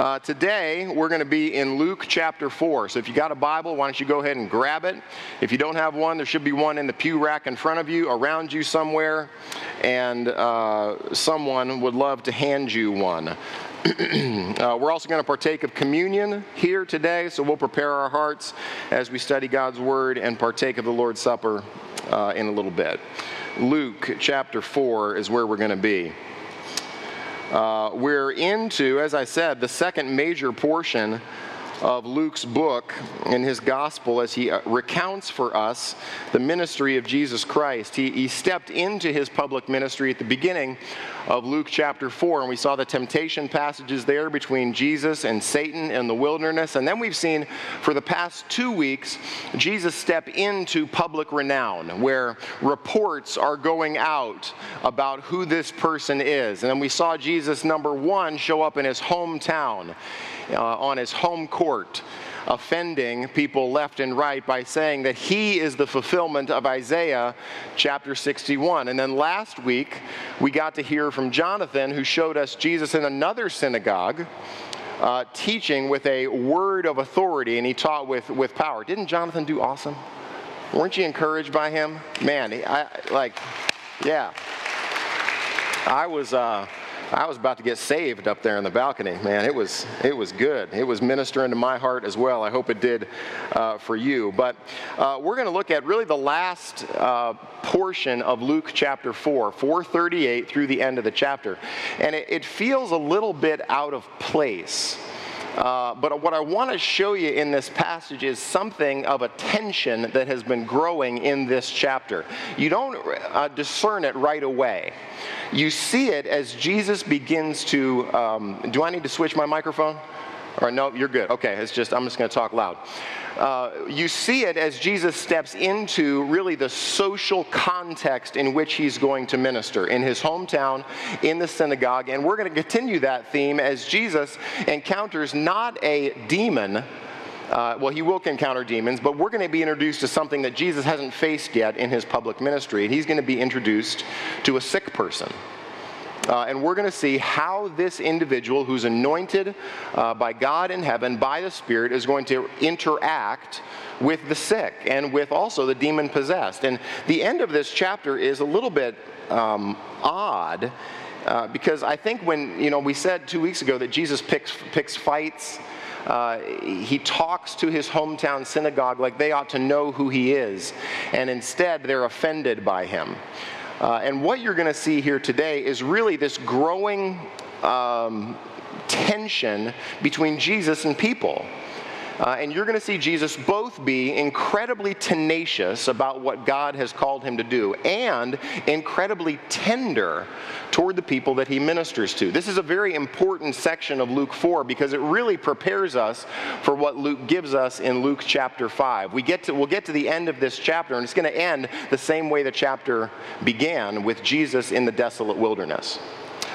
Uh, today, we're going to be in Luke chapter 4. So if you got a Bible, why don't you go ahead and grab it? If you don't have one, there should be one in the pew rack in front of you, around you somewhere, and uh, someone would love to hand you one. uh, we're also going to partake of communion here today, so we'll prepare our hearts as we study God's Word and partake of the Lord's Supper uh, in a little bit. Luke chapter 4 is where we're going to be. Uh, we're into, as I said, the second major portion of Luke's book in his gospel as he uh, recounts for us the ministry of Jesus Christ. He, he stepped into his public ministry at the beginning of Luke chapter 4, and we saw the temptation passages there between Jesus and Satan in the wilderness. And then we've seen for the past two weeks Jesus step into public renown, where reports are going out about who this person is. And then we saw Jesus, number one, show up in his hometown uh, on his home court, offending people left and right by saying that he is the fulfillment of Isaiah chapter 61. And then last week, we got to hear from Jonathan, who showed us Jesus in another synagogue. Uh, teaching with a word of authority, and he taught with, with power. Didn't Jonathan do awesome? Weren't you encouraged by him? Man, I, like, yeah. I was, uh, I was about to get saved up there in the balcony. Man, it was it was good. It was ministering to my heart as well. I hope it did uh, for you. But uh, we're going to look at really the last uh, portion of Luke chapter 4, 438 through the end of the chapter, and it, it feels a little bit out of place. Uh, but what I want to show you in this passage is something of a tension that has been growing in this chapter. You don't uh, discern it right away. You see it as Jesus begins to. Um, do I need to switch my microphone? Or no, you're good. Okay, it's just I'm just going to talk loud. Uh, you see it as Jesus steps into really the social context in which he's going to minister in his hometown, in the synagogue, and we're going to continue that theme as Jesus encounters not a demon. Uh, well, he will encounter demons, but we're going to be introduced to something that Jesus hasn't faced yet in his public ministry. And he's going to be introduced to a sick person. Uh, and we're going to see how this individual who's anointed uh, by God in heaven, by the Spirit, is going to interact with the sick and with also the demon possessed. And the end of this chapter is a little bit um, odd. Uh, because I think when, you know, we said two weeks ago that Jesus picks, picks fights, uh, he talks to his hometown synagogue like they ought to know who he is, and instead they're offended by him. Uh, and what you're going to see here today is really this growing um, tension between Jesus and people. Uh, and you're going to see Jesus both be incredibly tenacious about what God has called him to do and incredibly tender toward the people that he ministers to. This is a very important section of Luke 4 because it really prepares us for what Luke gives us in Luke chapter 5. We get to, we'll get to the end of this chapter, and it's going to end the same way the chapter began with Jesus in the desolate wilderness.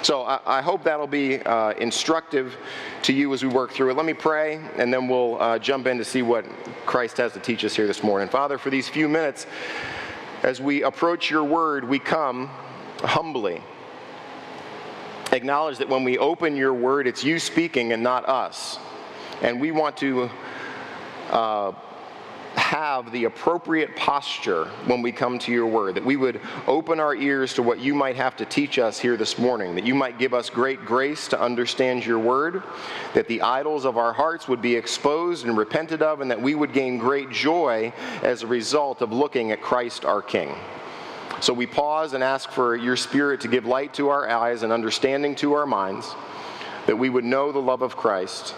So I, I hope that'll be uh, instructive to you as we work through it. Let me pray, and then we'll uh, jump in to see what Christ has to teach us here this morning. Father, for these few minutes, as we approach your word, we come humbly. Acknowledge that when we open your word, it's you speaking and not us. And we want to uh, have the appropriate posture when we come to your word, that we would open our ears to what you might have to teach us here this morning, that you might give us great grace to understand your word, that the idols of our hearts would be exposed and repented of, and that we would gain great joy as a result of looking at Christ our King. So we pause and ask for your Spirit to give light to our eyes and understanding to our minds, that we would know the love of Christ,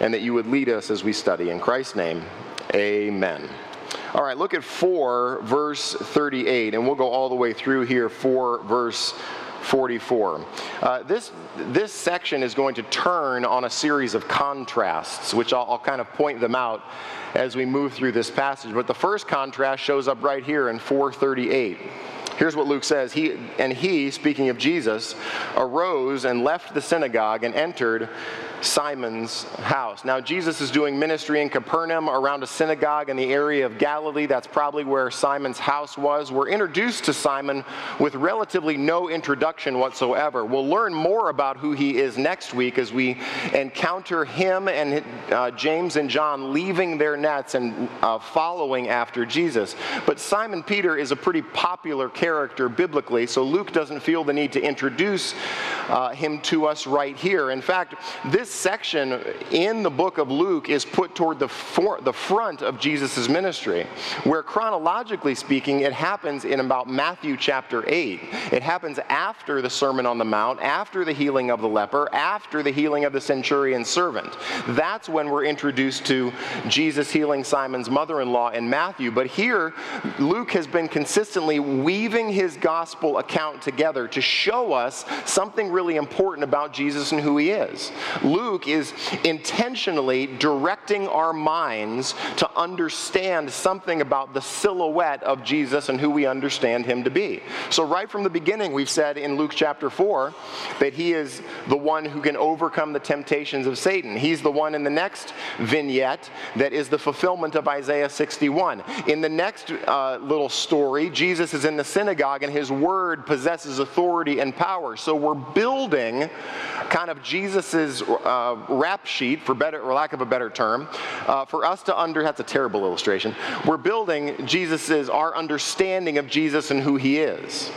and that you would lead us as we study. In Christ's name, Amen. All right, look at 4, verse 38, and we'll go all the way through here, 4, verse 44. Uh, this, this section is going to turn on a series of contrasts, which I'll, I'll kind of point them out as we move through this passage. But the first contrast shows up right here in 438. Here's what Luke says He and he, speaking of Jesus, arose and left the synagogue and entered Simon's house. Now, Jesus is doing ministry in Capernaum around a synagogue in the area of Galilee. That's probably where Simon's house was. We're introduced to Simon with relatively no introduction whatsoever. We'll learn more about who he is next week as we encounter him and uh, James and John leaving their nets and uh, following after Jesus. But Simon Peter is a pretty popular character biblically, so Luke doesn't feel the need to introduce uh, him to us right here. In fact, this section in the book of Luke is put toward the, for, the front of Jesus' ministry, where chronologically speaking, it happens in about Matthew chapter 8. It happens after the Sermon on the Mount, after the healing of the leper, after the healing of the centurion's servant. That's when we're introduced to Jesus healing Simon's mother in law in Matthew. But here, Luke has been consistently weaving his gospel account together to show us something really important about Jesus and who he is. Luke is intentionally directing our minds to understand something about the silhouette of Jesus and who we understand him to be. So, right from the beginning, we've said in Luke chapter 4 that he is the one who can overcome the temptations of Satan. He's the one in the next vignette that is the fulfillment of Isaiah 61. In the next uh, little story, Jesus is in the synagogue and his word possesses authority and power. So, we're building kind of Jesus's uh, rap sheet, for better, or lack of a better term, uh, for us to under. That's a terrible illustration. We're building Jesus's our understanding of Jesus and who He is.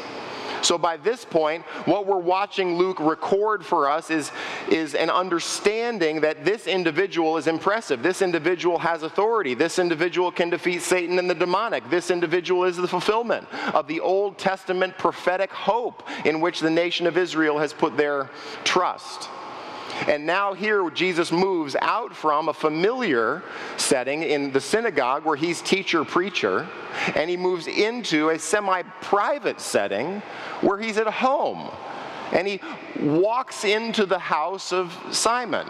So by this point, what we're watching Luke record for us is, is an understanding that this individual is impressive. This individual has authority. This individual can defeat Satan and the demonic. This individual is the fulfillment of the Old Testament prophetic hope in which the nation of Israel has put their trust. And now here Jesus moves out from a familiar setting in the synagogue where he's teacher preacher, and he moves into a semi private setting where he's at home and he walks into the house of Simon.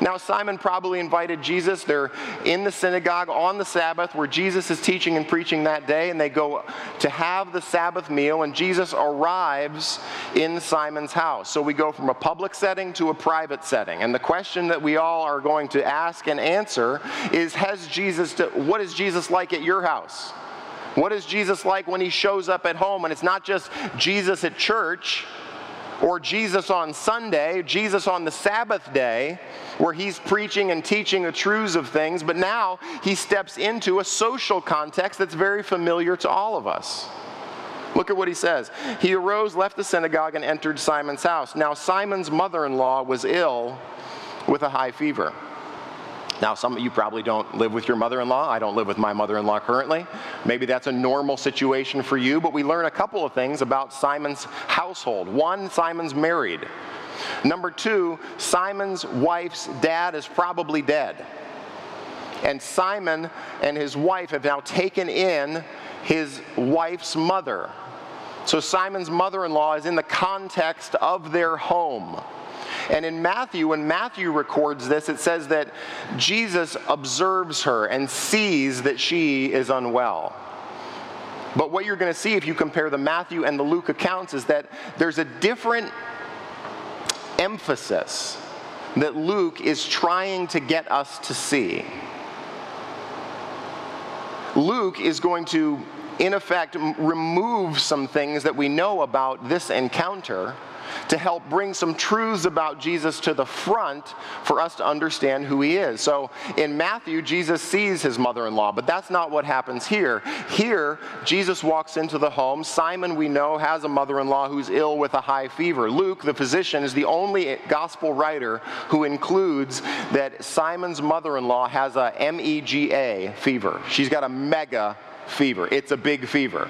Now, Simon probably invited Jesus. They're in the synagogue on the Sabbath where Jesus is teaching and preaching that day, and they go to have the Sabbath meal, and Jesus arrives in Simon's house. So we go from a public setting to a private setting. And the question that we all are going to ask and answer is Has Jesus, to, what is Jesus like at your house? What is Jesus like when he shows up at home? And it's not just Jesus at church or Jesus on Sunday, Jesus on the Sabbath day, where he's preaching and teaching the truths of things, but now he steps into a social context that's very familiar to all of us. Look at what he says. He arose, left the synagogue, and entered Simon's house. Now, Simon's mother in law was ill with a high fever. Now, some of you probably don't live with your mother in law. I don't live with my mother in law currently. Maybe that's a normal situation for you, but we learn a couple of things about Simon's household. One, Simon's married. Number two, Simon's wife's dad is probably dead. And Simon and his wife have now taken in his wife's mother. So Simon's mother in law is in the context of their home. And in Matthew, when Matthew records this, it says that Jesus observes her and sees that she is unwell. But what you're going to see if you compare the Matthew and the Luke accounts is that there's a different emphasis that Luke is trying to get us to see. Luke is going to, in effect, remove some things that we know about this encounter to help bring some truths about Jesus to the front for us to understand who he is. So in Matthew, Jesus sees his mother in law, but that's not what happens here. Here, Jesus walks into the home. Simon, we know, has a mother in law who's ill with a high fever. Luke, the physician, is the only gospel writer who includes that Simon's mother in law has a MEGA fever. She's got a mega fever, it's a big fever.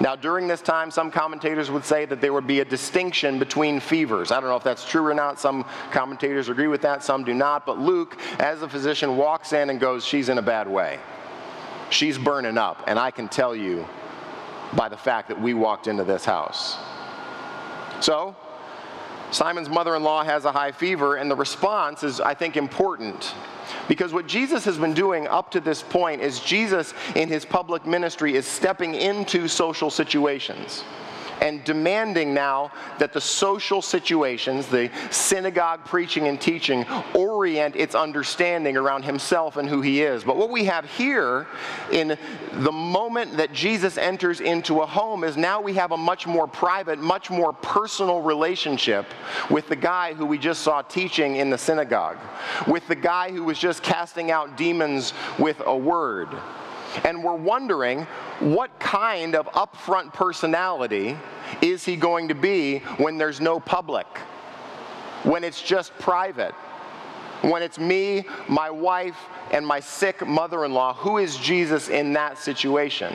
Now, during this time, some commentators would say that there would be a distinction between fevers. I don't know if that's true or not. Some commentators agree with that, some do not. But Luke, as a physician, walks in and goes, She's in a bad way. She's burning up. And I can tell you by the fact that we walked into this house. So, Simon's mother in law has a high fever, and the response is, I think, important. Because what Jesus has been doing up to this point is Jesus, in his public ministry, is stepping into social situations. And demanding now that the social situations, the synagogue preaching and teaching, orient its understanding around himself and who he is. But what we have here in the moment that Jesus enters into a home is now we have a much more private, much more personal relationship with the guy who we just saw teaching in the synagogue, with the guy who was just casting out demons with a word. And we're wondering what kind of upfront personality is he going to be when there's no public, when it's just private, when it's me, my wife, and my sick mother in law? Who is Jesus in that situation?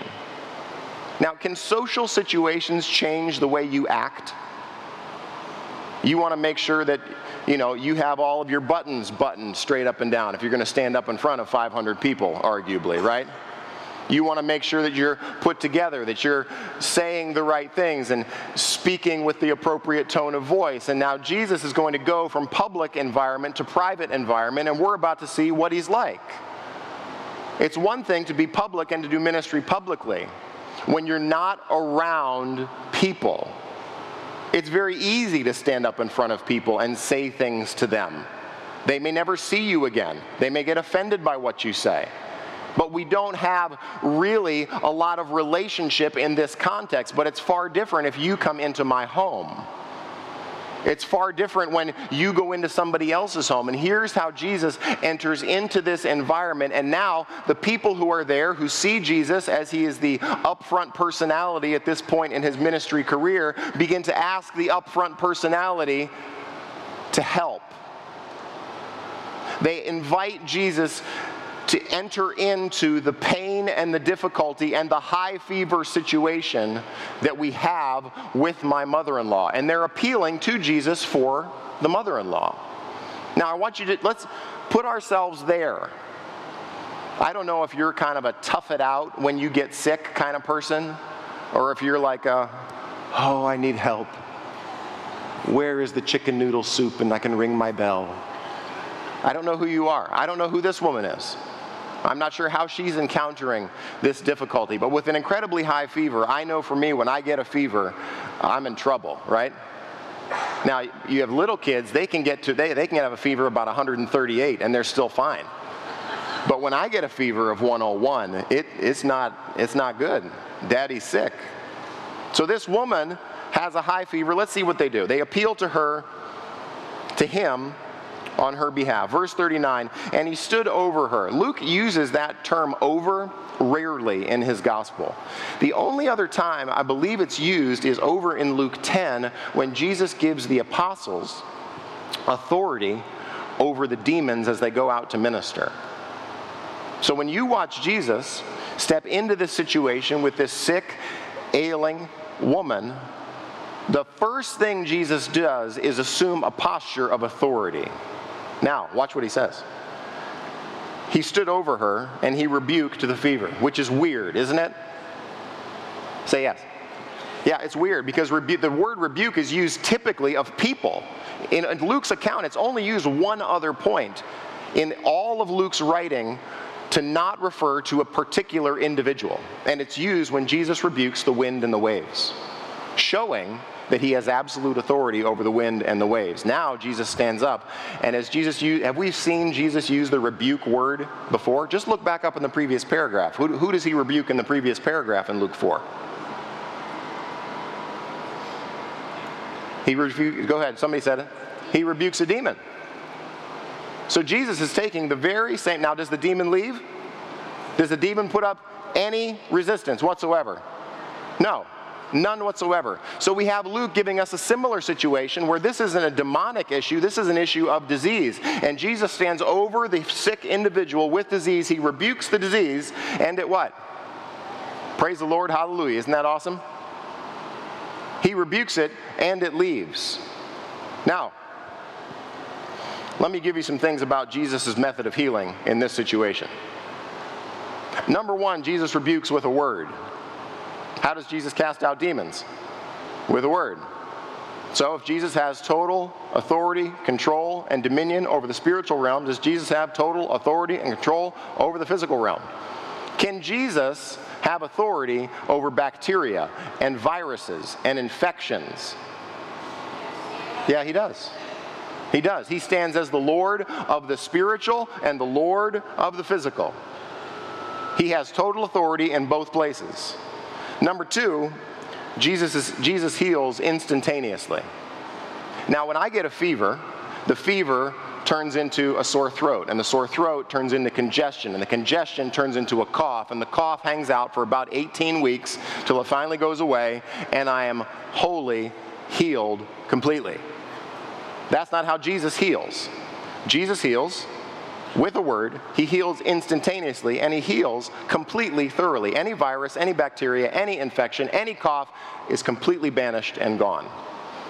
Now, can social situations change the way you act? You want to make sure that you know you have all of your buttons buttoned straight up and down if you're going to stand up in front of 500 people, arguably, right? You want to make sure that you're put together, that you're saying the right things and speaking with the appropriate tone of voice. And now Jesus is going to go from public environment to private environment, and we're about to see what he's like. It's one thing to be public and to do ministry publicly. When you're not around people, it's very easy to stand up in front of people and say things to them. They may never see you again. They may get offended by what you say but we don't have really a lot of relationship in this context. But it's far different if you come into my home. It's far different when you go into somebody else's home. And here's how Jesus enters into this environment. And now the people who are there, who see Jesus as he is the upfront personality at this point in his ministry career, begin to ask the upfront personality to help. They invite Jesus to enter into the pain and the difficulty and the high fever situation that we have with my mother in law. And they're appealing to Jesus for the mother in law. Now, I want you to, let's put ourselves there. I don't know if you're kind of a tough it out when you get sick kind of person, or if you're like a, oh, I need help. Where is the chicken noodle soup and I can ring my bell? I don't know who you are. I don't know who this woman is. I'm not sure how she's encountering this difficulty, but with an incredibly high fever, I know for me, when I get a fever, I'm in trouble, right? Now, you have little kids, they can get to, they, they can have a fever about 138 and they're still fine. But when I get a fever of 101, it, it's, not, it's not good. Daddy's sick. So this woman has a high fever. Let's see what they do. They appeal to her, to him, on her behalf. Verse 39, and he stood over her. Luke uses that term over rarely in his gospel. The only other time I believe it's used is over in Luke 10 when Jesus gives the apostles authority over the demons as they go out to minister. So when you watch Jesus step into this situation with this sick, ailing woman, the first thing Jesus does is assume a posture of authority. Now, watch what he says. He stood over her and he rebuked the fever, which is weird, isn't it? Say yes. Yeah, it's weird because rebu- the word rebuke is used typically of people. In, in Luke's account, it's only used one other point in all of Luke's writing to not refer to a particular individual. And it's used when Jesus rebukes the wind and the waves, showing that he has absolute authority over the wind and the waves. Now Jesus stands up, and as Jesus have we seen Jesus use the rebuke word before? Just look back up in the previous paragraph. Who, who does he rebuke in the previous paragraph in Luke 4? He rebu- go ahead, somebody said it. He rebukes a demon. So Jesus is taking the very same. Now, does the demon leave? Does the demon put up any resistance whatsoever? No. None whatsoever. So we have Luke giving us a similar situation where this isn't a demonic issue, this is an issue of disease. And Jesus stands over the sick individual with disease. He rebukes the disease, and it what? Praise the Lord, hallelujah. Isn't that awesome? He rebukes it, and it leaves. Now, let me give you some things about Jesus' method of healing in this situation. Number one, Jesus rebukes with a word. How does Jesus cast out demons? With a word. So, if Jesus has total authority, control, and dominion over the spiritual realm, does Jesus have total authority and control over the physical realm? Can Jesus have authority over bacteria and viruses and infections? Yeah, he does. He does. He stands as the Lord of the spiritual and the Lord of the physical. He has total authority in both places. Number two, Jesus, is, Jesus heals instantaneously. Now, when I get a fever, the fever turns into a sore throat, and the sore throat turns into congestion, and the congestion turns into a cough, and the cough hangs out for about 18 weeks till it finally goes away, and I am wholly healed completely. That's not how Jesus heals. Jesus heals with a word, he heals instantaneously and he heals completely, thoroughly. Any virus, any bacteria, any infection, any cough is completely banished and gone.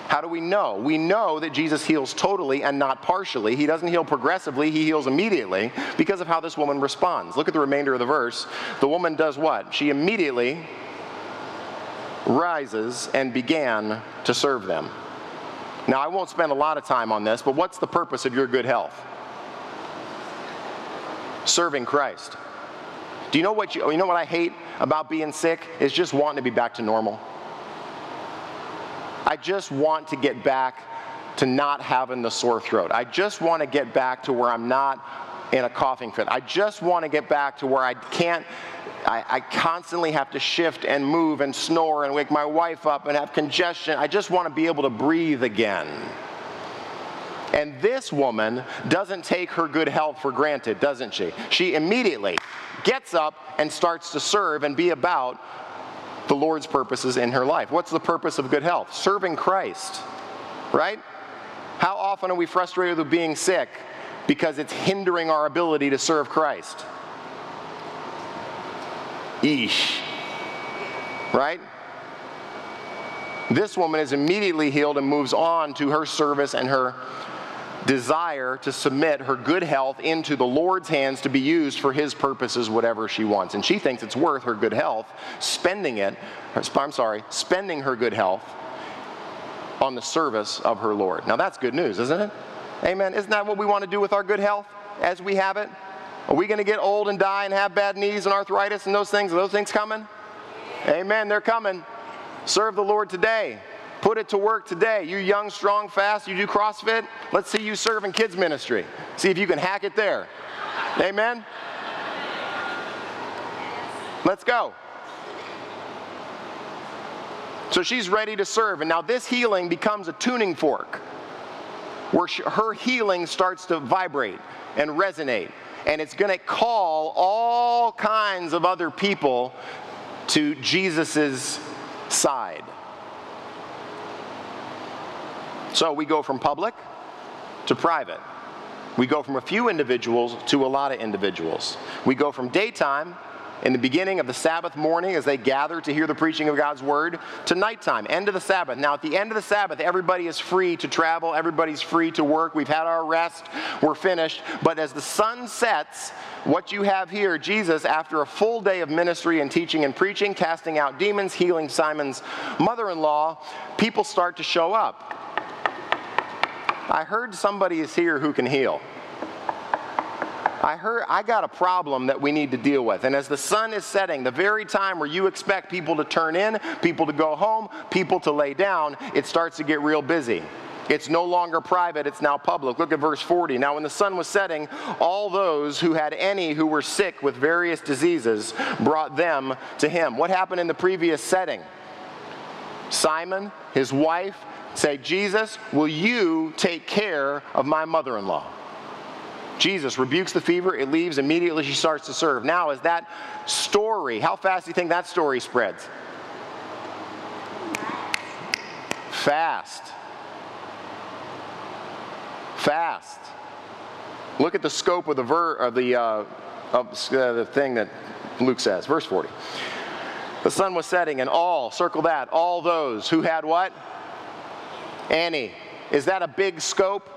How do we know? We know that Jesus heals totally and not partially. He doesn't heal progressively, he heals immediately because of how this woman responds. Look at the remainder of the verse. The woman does what? She immediately rises and began to serve them. Now, I won't spend a lot of time on this, but what's the purpose of your good health? Serving Christ. Do you know what you, you know what I hate about being sick is just wanting to be back to normal. I just want to get back to not having the sore throat. I just want to get back to where I'm not in a coughing fit. I just want to get back to where I can't I, I, constantly have to shift and move and snore and wake my wife up and have congestion. I just want to be able to breathe again. And this woman doesn't take her good health for granted, doesn't she? She immediately gets up and starts to serve and be about the Lord's purposes in her life. What's the purpose of good health? Serving Christ, right? How often are we frustrated with being sick because it's hindering our ability to serve Christ? Eesh. Right? This woman is immediately healed and moves on to her service and her desire to submit her good health into the Lord's hands to be used for His purposes, whatever she wants. And she thinks it's worth her good health, spending it, I'm sorry, spending her good health on the service of her Lord. Now that's good news, isn't it? Amen. Isn't that what we want to do with our good health as we have it? Are we going to get old and die and have bad knees and arthritis and those things? Are those things coming? Amen. They're coming. Serve the Lord today. Put it to work today. You young, strong, fast, you do CrossFit. Let's see you serve in kids' ministry. See if you can hack it there. Amen. Let's go. So she's ready to serve. And now this healing becomes a tuning fork where she, her healing starts to vibrate and resonate and it's going to call all kinds of other people to Jesus' side. So we go from public to private. We go from a few individuals to a lot of individuals. We go from daytime in the beginning of the Sabbath morning as they gather to hear the preaching of God's word to nighttime, end of the Sabbath. Now, at the end of the Sabbath, everybody is free to travel, everybody's free to work. We've had our rest, we're finished. But as the sun sets, what you have here, Jesus, after a full day of ministry and teaching and preaching, casting out demons, healing Simon's mother in law, people start to show up. I heard somebody is here who can heal. I heard I got a problem that we need to deal with. And as the sun is setting, the very time where you expect people to turn in, people to go home, people to lay down, it starts to get real busy. It's no longer private, it's now public. Look at verse 40. Now, when the sun was setting, all those who had any who were sick with various diseases brought them to him. What happened in the previous setting? Simon, his wife, say, Jesus, will you take care of my mother in law? Jesus rebukes the fever, it leaves, immediately she starts to serve. Now, is that story, how fast do you think that story spreads? Fast. Fast. Look at the scope of the ver of the uh, of uh, the thing that Luke says, verse 40. The sun was setting, and all, circle that, all those who had what? Any. Is that a big scope?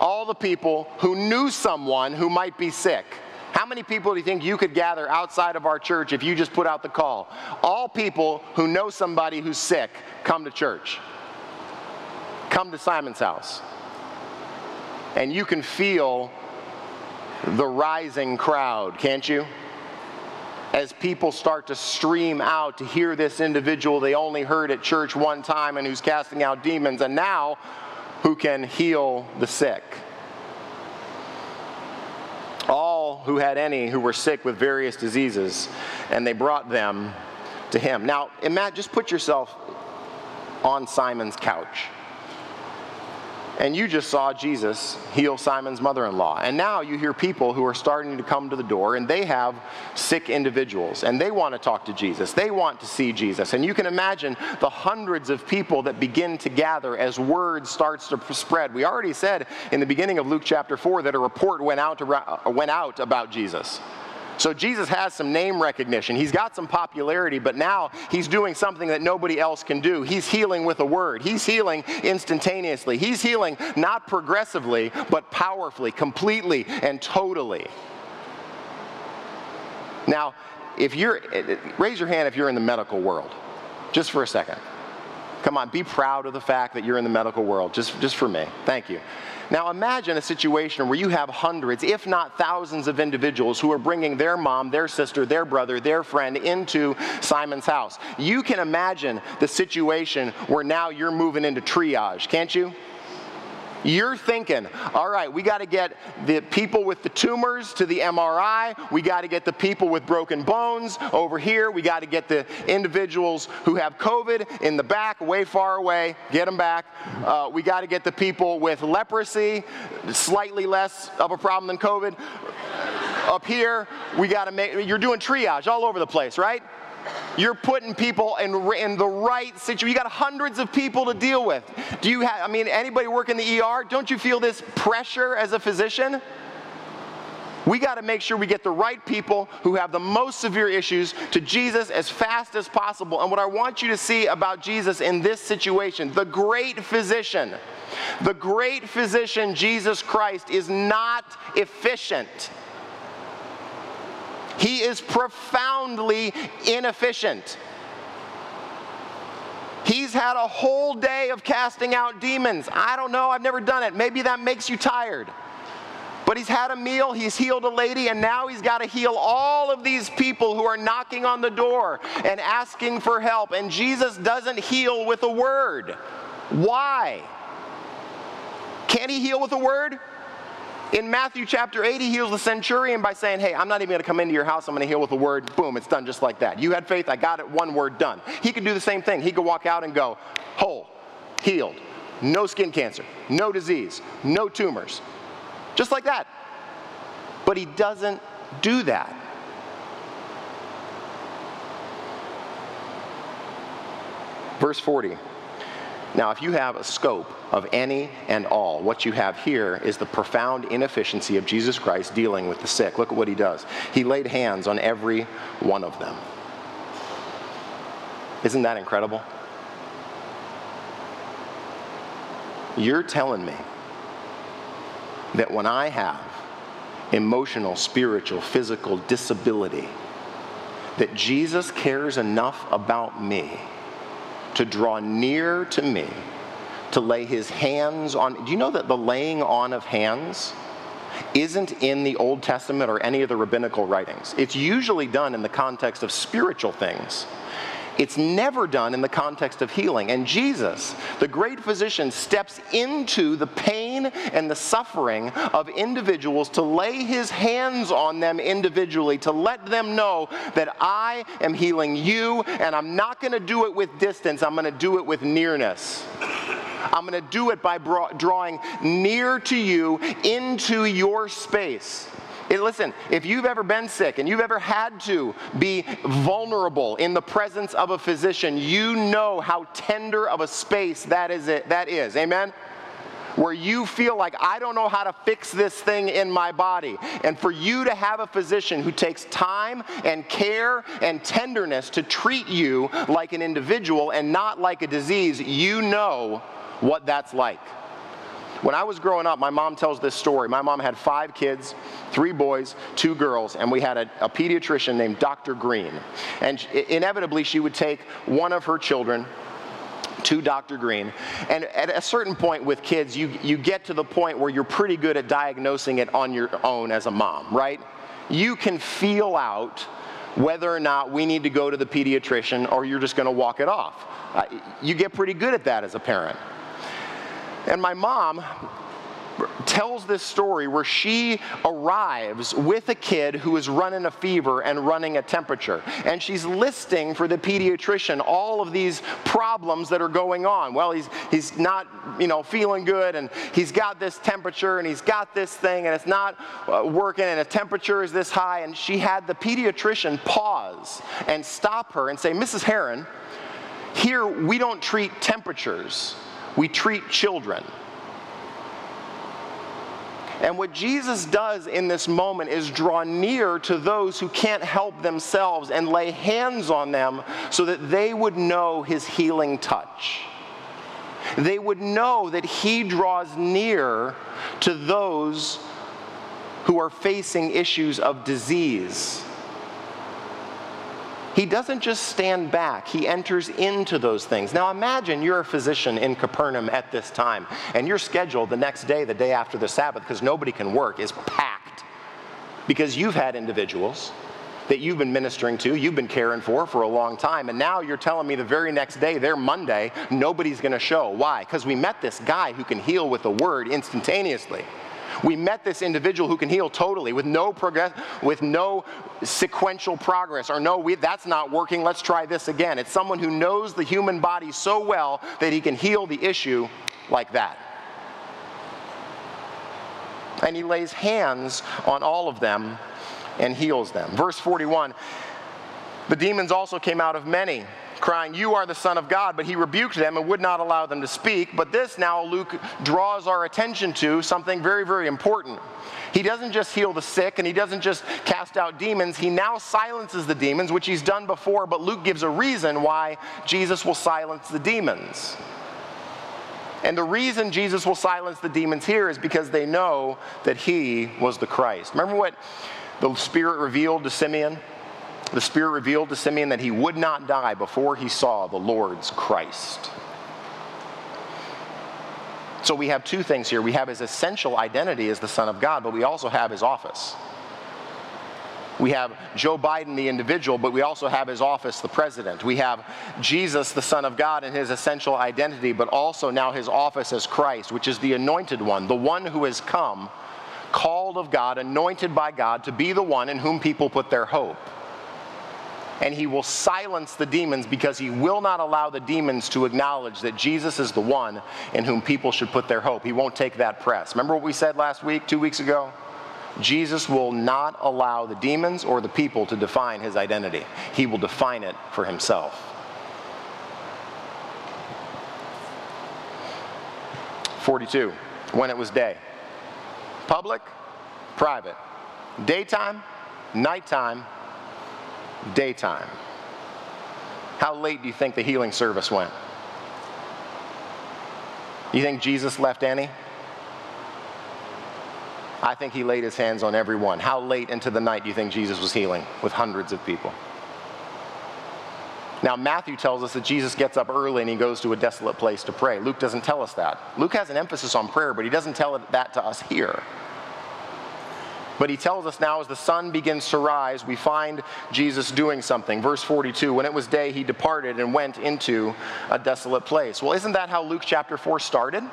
all the people who knew someone who might be sick. How many people do you think you could gather outside of our church if you just put out the call? All people who know somebody who's sick, come to church. Come to Simon's house. And you can feel the rising crowd, can't you? As people start to stream out to hear this individual they only heard at church one time and who's casting out demons, and now who can heal the sick. All who had any who were sick with various diseases, and they brought them to him. Now, imagine, just put yourself on Simon's couch and you just saw Jesus heal Simon's mother in law. And now you hear people who are starting to come to the door and they have sick individuals and they want to talk to Jesus. They want to see Jesus. And you can imagine the hundreds of people that begin to gather as word starts to spread. We already said in the beginning of Luke chapter 4 that a report went out, went out about Jesus. So Jesus has some name recognition. He's got some popularity, but now he's doing something that nobody else can do. He's healing with a word. He's healing instantaneously. He's healing not progressively, but powerfully, completely, and totally. Now, if you're, raise your hand if you're in the medical world, just for a second. Come on, be proud of the fact that you're in the medical world, just, just for me. Thank you. Now imagine a situation where you have hundreds, if not thousands, of individuals who are bringing their mom, their sister, their brother, their friend into Simon's house. You can imagine the situation where now you're moving into triage, can't you? You're thinking, all right, we got to get the people with the tumors to the MRI. We got to get the people with broken bones over here. We got to get the individuals who have COVID in the back, way far away, get them back. Uh, we got to get the people with leprosy, slightly less of a problem than COVID. Up here, we got to make, you're doing triage all over the place, right? You're putting people in, in the right situation. You got hundreds of people to deal with. Do you have, I mean, anybody work in the ER? Don't you feel this pressure as a physician? We got to make sure we get the right people who have the most severe issues to Jesus as fast as possible. And what I want you to see about Jesus in this situation, the great physician, the great physician, Jesus Christ, is not efficient. He is profoundly inefficient. He's had a whole day of casting out demons. I don't know, I've never done it. Maybe that makes you tired. But he's had a meal, he's healed a lady, and now he's got to heal all of these people who are knocking on the door and asking for help. And Jesus doesn't heal with a word. Why? Can he heal with a word? In Matthew chapter 8, he heals the centurion by saying, Hey, I'm not even going to come into your house. I'm going to heal with a word. Boom, it's done just like that. You had faith, I got it, one word done. He could do the same thing. He could walk out and go, Whole, healed, no skin cancer, no disease, no tumors. Just like that. But he doesn't do that. Verse 40. Now, if you have a scope of any and all, what you have here is the profound inefficiency of Jesus Christ dealing with the sick. Look at what he does. He laid hands on every one of them. Isn't that incredible? You're telling me that when I have emotional, spiritual, physical disability, that Jesus cares enough about me to draw near to me, to lay his hands on. Do you know that the laying on of hands isn't in the Old Testament or any of the rabbinical writings? It's usually done in the context of spiritual things. It's never done in the context of healing. And Jesus, the great physician, steps into the pain and the suffering of individuals to lay his hands on them individually, to let them know that I am healing you, and I'm not going to do it with distance, I'm going to do it with nearness. I'm going to do it by drawing near to you into your space. It, listen, if you've ever been sick and you've ever had to be vulnerable in the presence of a physician, you know how tender of a space that is. It, that is. Amen? Where you feel like, I don't know how to fix this thing in my body. And for you to have a physician who takes time and care and tenderness to treat you like an individual and not like a disease, you know what that's like. When I was growing up, my mom tells this story. My mom had five kids, three boys, two girls, and we had a, a pediatrician named Dr. Green. And inevitably, she would take one of her children to Dr. Green. And at a certain point with kids, you, you get to the point where you're pretty good at diagnosing it on your own as a mom, right? You can feel out whether or not we need to go to the pediatrician or you're just going to walk it off. Uh, you get pretty good at that as a parent. And my mom tells this story where she arrives with a kid who is running a fever and running a temperature. And she's listing for the pediatrician all of these problems that are going on. Well, he's, he's not, you know, feeling good and he's got this temperature and he's got this thing and it's not uh, working and the temperature is this high. And she had the pediatrician pause and stop her and say, Mrs. Heron, here we don't treat temperatures, we treat children. And what Jesus does in this moment is draw near to those who can't help themselves and lay hands on them so that they would know his healing touch. They would know that he draws near to those who are facing issues of disease he doesn't just stand back, he enters into those things. Now imagine you're a physician in Capernaum at this time, and your schedule the next day, the day after the Sabbath, because nobody can work, is packed. Because you've had individuals that you've been ministering to, you've been caring for for a long time, and now you're telling me the very next day, they're Monday, nobody's gonna show. Why? Because we met this guy who can heal with a word instantaneously. We met this individual who can heal totally with no progress, with no sequential progress, or no, we, that's not working, let's try this again. It's someone who knows the human body so well that he can heal the issue like that. And he lays hands on all of them and heals them. Verse 41 The demons also came out of many crying, You are the Son of God. But he rebuked them and would not allow them to speak. But this now Luke draws our attention to something very, very important. He doesn't just heal the sick and he doesn't just cast out demons. He now silences the demons, which he's done before, but Luke gives a reason why Jesus will silence the demons. And the reason Jesus will silence the demons here is because they know that he was the Christ. Remember what the Spirit revealed to Simeon? The Spirit revealed to Simeon that he would not die before he saw the Lord's Christ. So we have two things here. We have his essential identity as the Son of God, but we also have his office. We have Joe Biden, the individual, but we also have his office, the president. We have Jesus, the Son of God, and his essential identity, but also now his office as Christ, which is the anointed one, the one who has come, called of God, anointed by God to be the one in whom people put their hope and he will silence the demons because he will not allow the demons to acknowledge that Jesus is the one in whom people should put their hope. He won't take that press. Remember what we said last week, two weeks ago? Jesus will not allow the demons or the people to define his identity. He will define it for himself. Forty-two. When it was day. Public, private. Daytime, nighttime, daytime. How late do you think the healing service went? You think Jesus left any? I think he laid his hands on everyone. How late into the night do you think Jesus was healing with hundreds of people? Now, Matthew tells us that Jesus gets up early and he goes to a desolate place to pray. Luke doesn't tell us that. Luke has an emphasis on prayer, but he doesn't tell that to us here. But he tells us now as the sun begins to rise, we find Jesus doing something. Verse 42 When it was day, he departed and went into a desolate place. Well, isn't that how Luke chapter 4 started?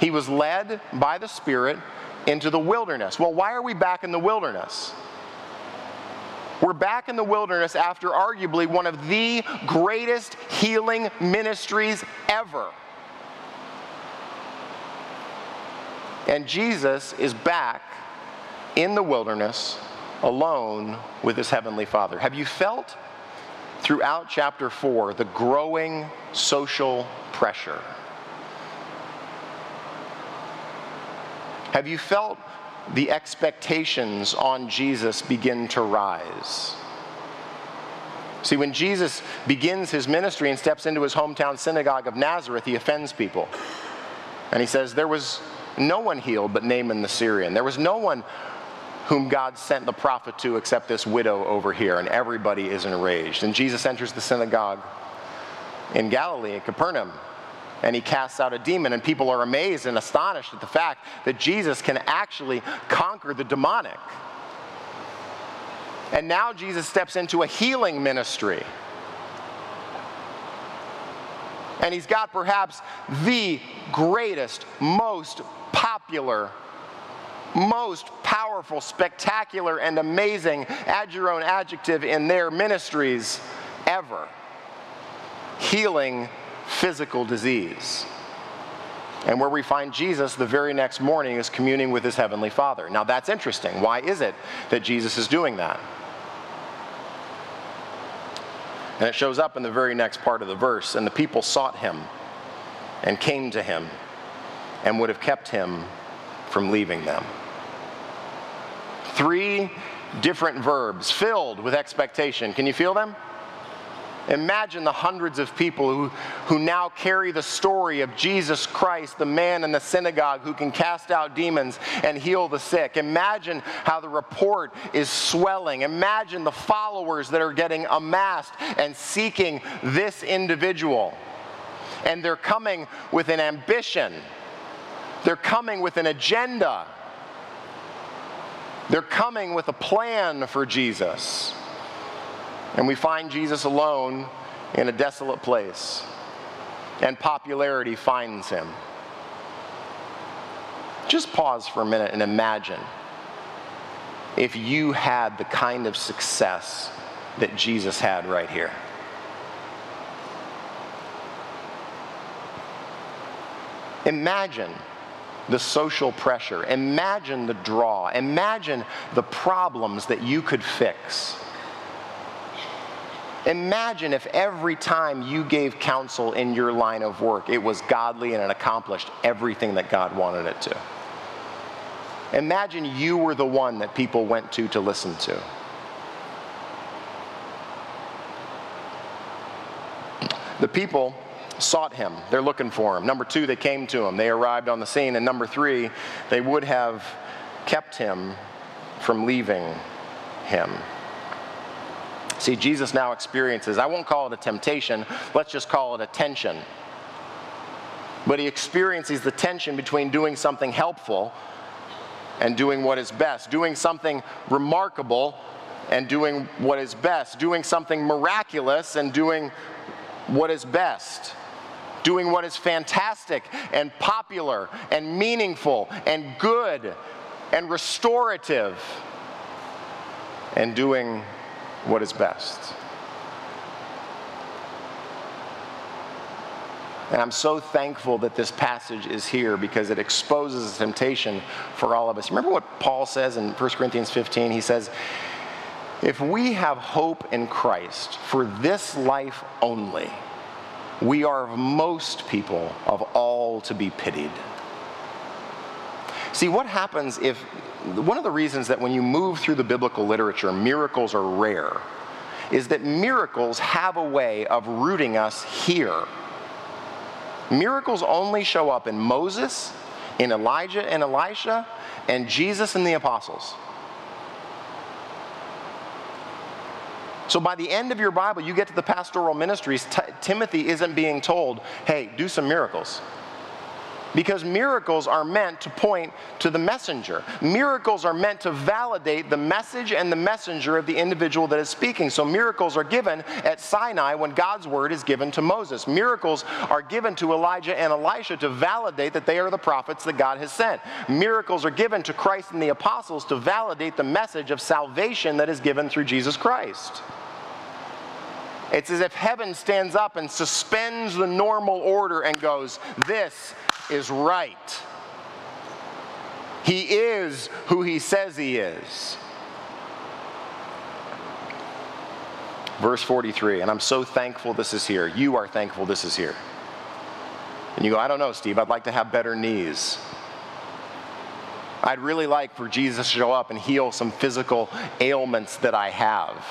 He was led by the Spirit into the wilderness. Well, why are we back in the wilderness? We're back in the wilderness after arguably one of the greatest healing ministries ever. And Jesus is back in the wilderness alone with his heavenly Father. Have you felt throughout chapter 4 the growing social pressure? Have you felt the expectations on Jesus begin to rise? See, when Jesus begins his ministry and steps into his hometown synagogue of Nazareth, he offends people. And he says, There was no one healed but Naaman the Syrian. There was no one whom God sent the prophet to except this widow over here, and everybody is enraged. And Jesus enters the synagogue in Galilee, in Capernaum, and he casts out a demon, and people are amazed and astonished at the fact that Jesus can actually conquer the demonic. And now Jesus steps into a healing ministry. And he's got perhaps the greatest, most popular, most powerful, spectacular, and amazing, add your own adjective in their ministries ever healing physical disease. And where we find Jesus the very next morning is communing with his heavenly Father. Now that's interesting. Why is it that Jesus is doing that? And it shows up in the very next part of the verse. And the people sought him and came to him and would have kept him from leaving them. Three different verbs filled with expectation. Can you feel them? Imagine the hundreds of people who, who now carry the story of Jesus Christ, the man in the synagogue who can cast out demons and heal the sick. Imagine how the report is swelling. Imagine the followers that are getting amassed and seeking this individual. And they're coming with an ambition, they're coming with an agenda, they're coming with a plan for Jesus. And we find Jesus alone in a desolate place, and popularity finds him. Just pause for a minute and imagine if you had the kind of success that Jesus had right here. Imagine the social pressure. Imagine the draw. Imagine the problems that you could fix. Imagine if every time you gave counsel in your line of work, it was godly and it accomplished everything that God wanted it to. Imagine you were the one that people went to to listen to. The people sought him. They're looking for him. Number two, they came to him. They arrived on the scene. And number three, they would have kept him from leaving him. See, Jesus now experiences, I won't call it a temptation, let's just call it a tension. But he experiences the tension between doing something helpful and doing what is best, doing something remarkable and doing what is best, doing something miraculous and doing what is best, doing what is fantastic and popular and meaningful and good and restorative, and doing what is best. And I'm so thankful that this passage is here because it exposes a temptation for all of us. Remember what Paul says in 1 Corinthians 15? He says, If we have hope in Christ for this life only, we are of most people of all to be pitied. See, what happens if one of the reasons that when you move through the biblical literature, miracles are rare, is that miracles have a way of rooting us here. Miracles only show up in Moses, in Elijah and Elisha, and Jesus and the apostles. So by the end of your Bible, you get to the pastoral ministries, T- Timothy isn't being told, hey, do some miracles because miracles are meant to point to the messenger. Miracles are meant to validate the message and the messenger of the individual that is speaking. So miracles are given at Sinai when God's word is given to Moses. Miracles are given to Elijah and Elisha to validate that they are the prophets that God has sent. Miracles are given to Christ and the apostles to validate the message of salvation that is given through Jesus Christ. It's as if heaven stands up and suspends the normal order and goes, This is right. He is who he says he is. Verse 43, and I'm so thankful this is here. You are thankful this is here. And you go, I don't know, Steve, I'd like to have better knees. I'd really like for Jesus to show up and heal some physical ailments that I have.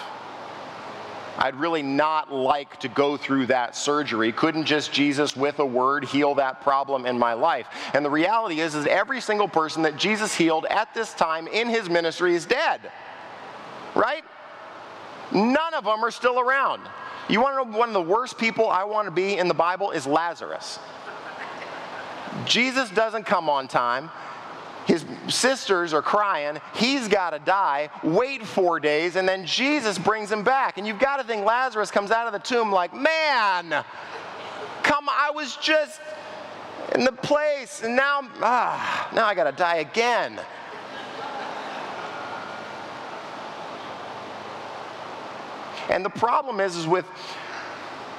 I'd really not like to go through that surgery. Couldn't just Jesus, with a word, heal that problem in my life? And the reality is, is every single person that Jesus healed at this time in his ministry is dead. Right? None of them are still around. You want to know one of the worst people I want to be in the Bible is Lazarus. Jesus doesn't come on time. His sisters are crying. He's got to die. Wait four days, and then Jesus brings him back. And you've got to think Lazarus comes out of the tomb like, man, come, I was just in the place, and now, ah, now I got to die again. And the problem is, is with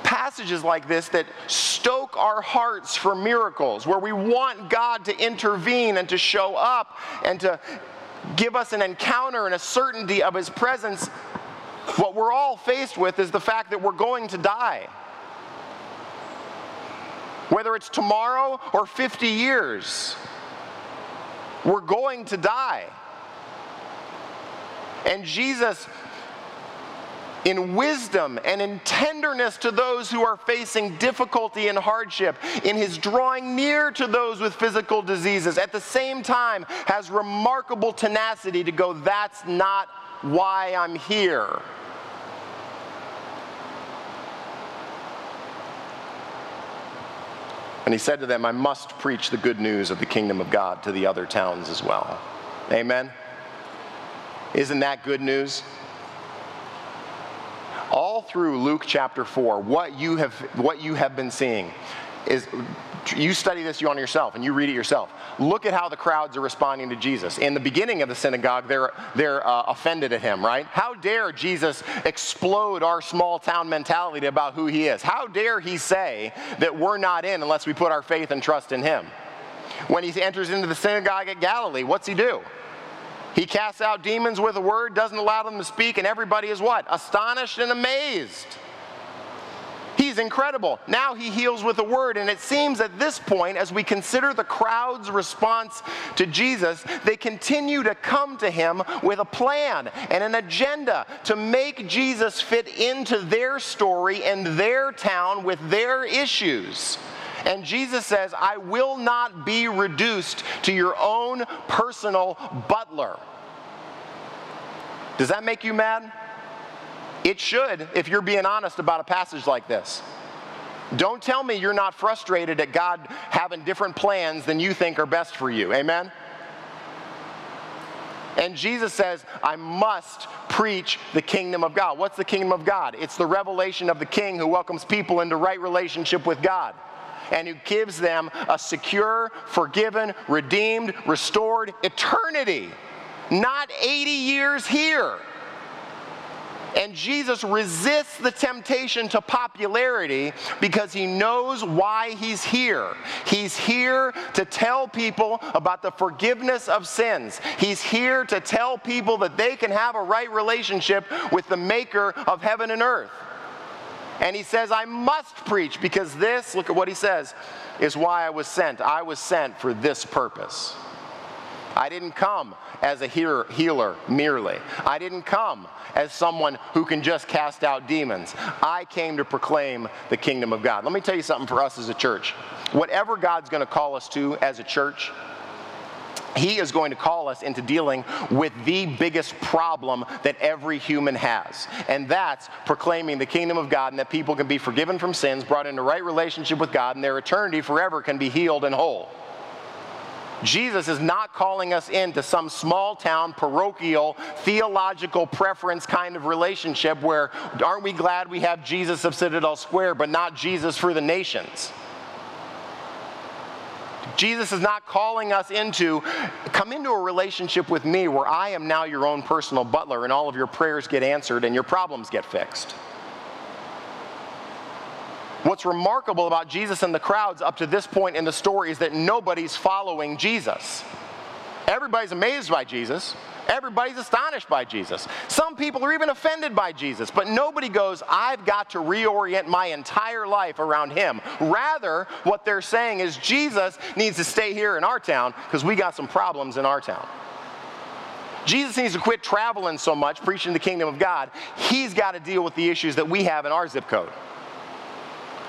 passages like this that stoke our hearts for miracles, where we want God to intervene and to show up and to give us an encounter and a certainty of His presence. What we're all faced with is the fact that we're going to die. Whether it's tomorrow or 50 years, we're going to die. And Jesus in wisdom and in tenderness to those who are facing difficulty and hardship, in his drawing near to those with physical diseases, at the same time has remarkable tenacity to go, that's not why I'm here. And he said to them, I must preach the good news of the kingdom of God to the other towns as well. Amen? Isn't that good news? All through Luke chapter 4, what you have, what you have been seeing is you study this you on yourself and you read it yourself. Look at how the crowds are responding to Jesus. In the beginning of the synagogue, they're, they're uh, offended at him, right? How dare Jesus explode our small town mentality about who he is? How dare he say that we're not in unless we put our faith and trust in him? When he enters into the synagogue at Galilee, what's he do? He casts out demons with a word, doesn't allow them to speak, and everybody is what? Astonished and amazed. He's incredible. Now he heals with a word, and it seems at this point, as we consider the crowd's response to Jesus, they continue to come to him with a plan and an agenda to make Jesus fit into their story and their town with their issues. And Jesus says, I will not be reduced to your own personal butler. Does that make you mad? It should if you're being honest about a passage like this. Don't tell me you're not frustrated at God having different plans than you think are best for you. Amen? And Jesus says, I must preach the kingdom of God. What's the kingdom of God? It's the revelation of the king who welcomes people into right relationship with God and who gives them a secure, forgiven, redeemed, restored eternity, not 80 years here. And Jesus resists the temptation to popularity because he knows why he's here. He's here to tell people about the forgiveness of sins. He's here to tell people that they can have a right relationship with the maker of heaven and earth. And he says, I must preach because this, look at what he says, is why I was sent. I was sent for this purpose. I didn't come as a healer merely. I didn't come as someone who can just cast out demons. I came to proclaim the kingdom of God. Let me tell you something for us as a church. Whatever God's going to call us to as a church, he is going to call us into dealing with the biggest problem that every human has. And that's proclaiming the kingdom of God and that people can be forgiven from sins, brought into right relationship with God, and their eternity forever can be healed and whole. Jesus is not calling us into some small town, parochial, theological preference kind of relationship where aren't we glad we have Jesus of Citadel Square, but not Jesus for the nations? Jesus is not calling us into, come into a relationship with me where I am now your own personal butler and all of your prayers get answered and your problems get fixed. What's remarkable about Jesus and the crowds up to this point in the story is that nobody's following Jesus. Everybody's amazed by Jesus. Everybody's astonished by Jesus. Some people are even offended by Jesus, but nobody goes, I've got to reorient my entire life around him. Rather, what they're saying is Jesus needs to stay here in our town because we got some problems in our town. Jesus needs to quit traveling so much, preaching the kingdom of God. He's got to deal with the issues that we have in our zip code.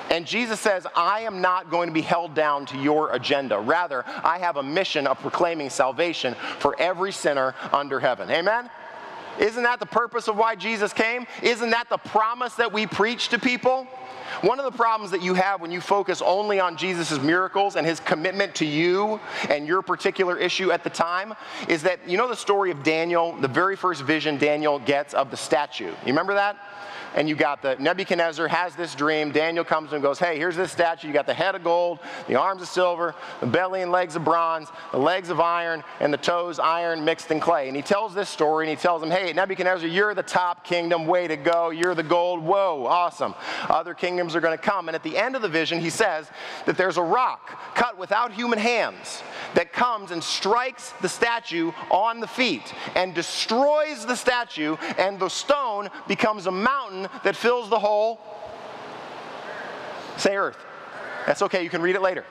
And Jesus says, I am not going to be held down to your agenda. Rather, I have a mission of proclaiming salvation for every sinner under heaven. Amen? Isn't that the purpose of why Jesus came? Isn't that the promise that we preach to people? One of the problems that you have when you focus only on Jesus' miracles and his commitment to you and your particular issue at the time is that you know the story of Daniel, the very first vision Daniel gets of the statue. You remember that? And you got the Nebuchadnezzar has this dream. Daniel comes and goes, Hey, here's this statue. You got the head of gold, the arms of silver, the belly and legs of bronze, the legs of iron, and the toes iron mixed in clay. And he tells this story and he tells him, Hey, Nebuchadnezzar, you're the top kingdom. Way to go. You're the gold. Whoa, awesome. Other kingdoms are going to come. And at the end of the vision, he says that there's a rock cut without human hands that comes and strikes the statue on the feet and destroys the statue, and the stone becomes a that fills the whole. Say earth. That's okay, you can read it later.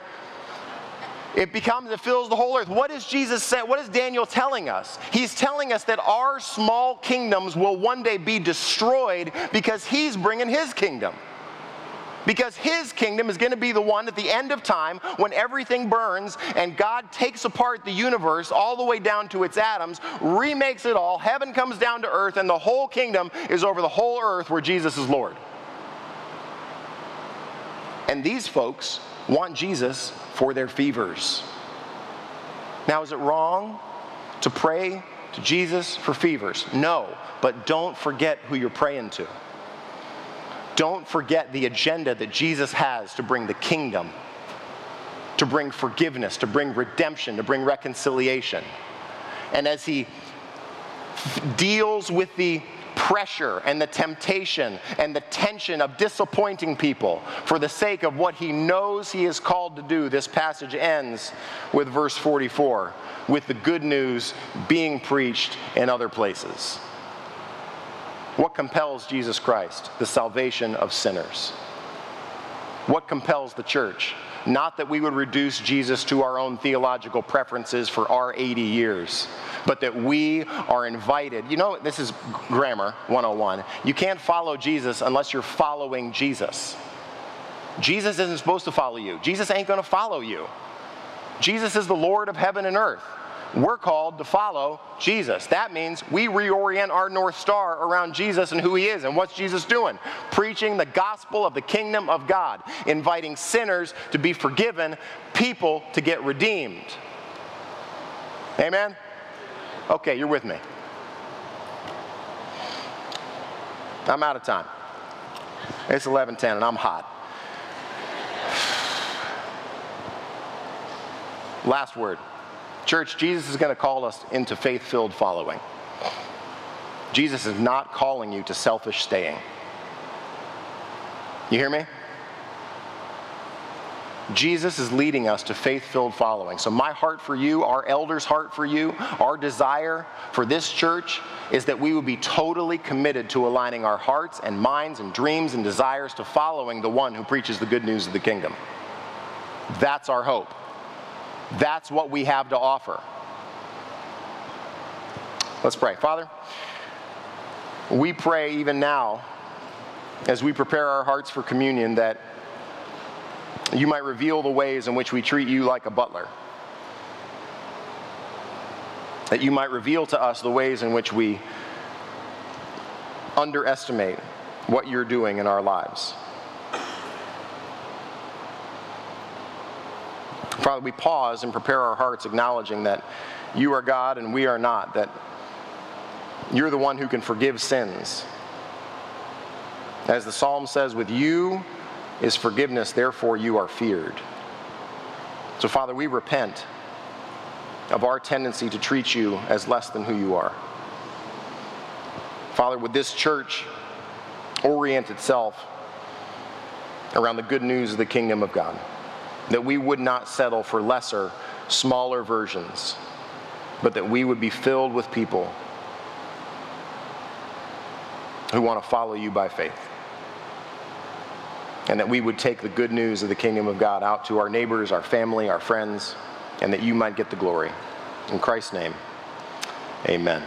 It becomes, it fills the whole earth. What is Jesus saying? What is Daniel telling us? He's telling us that our small kingdoms will one day be destroyed because he's bringing his kingdom. Because his kingdom is going to be the one at the end of time when everything burns and God takes apart the universe all the way down to its atoms, remakes it all, heaven comes down to earth, and the whole kingdom is over the whole earth where Jesus is Lord. And these folks want Jesus for their fevers. Now, is it wrong to pray to Jesus for fevers? No, but don't forget who you're praying to. Don't forget the agenda that Jesus has to bring the kingdom, to bring forgiveness, to bring redemption, to bring reconciliation. And as he deals with the pressure and the temptation and the tension of disappointing people for the sake of what he knows he is called to do, this passage ends with verse 44 with the good news being preached in other places. What compels Jesus Christ? The salvation of sinners. What compels the church? Not that we would reduce Jesus to our own theological preferences for our 80 years, but that we are invited. You know, this is grammar 101. You can't follow Jesus unless you're following Jesus. Jesus isn't supposed to follow you, Jesus ain't going to follow you. Jesus is the Lord of heaven and earth. We're called to follow Jesus. That means we reorient our North Star around Jesus and who He is. And what's Jesus doing? Preaching the gospel of the kingdom of God, inviting sinners to be forgiven, people to get redeemed. Amen? Okay, you're with me. I'm out of time. It's 11:10 and I'm hot. Last word. Church, Jesus is going to call us into faith filled following. Jesus is not calling you to selfish staying. You hear me? Jesus is leading us to faith filled following. So, my heart for you, our elders' heart for you, our desire for this church is that we would be totally committed to aligning our hearts and minds and dreams and desires to following the one who preaches the good news of the kingdom. That's our hope. That's what we have to offer. Let's pray. Father, we pray even now as we prepare our hearts for communion that you might reveal the ways in which we treat you like a butler. That you might reveal to us the ways in which we underestimate what you're doing in our lives. Father, we pause and prepare our hearts, acknowledging that you are God and we are not, that you're the one who can forgive sins. As the psalm says, with you is forgiveness, therefore you are feared. So, Father, we repent of our tendency to treat you as less than who you are. Father, would this church orient itself around the good news of the kingdom of God? That we would not settle for lesser, smaller versions, but that we would be filled with people who want to follow you by faith. And that we would take the good news of the kingdom of God out to our neighbors, our family, our friends, and that you might get the glory. In Christ's name, amen.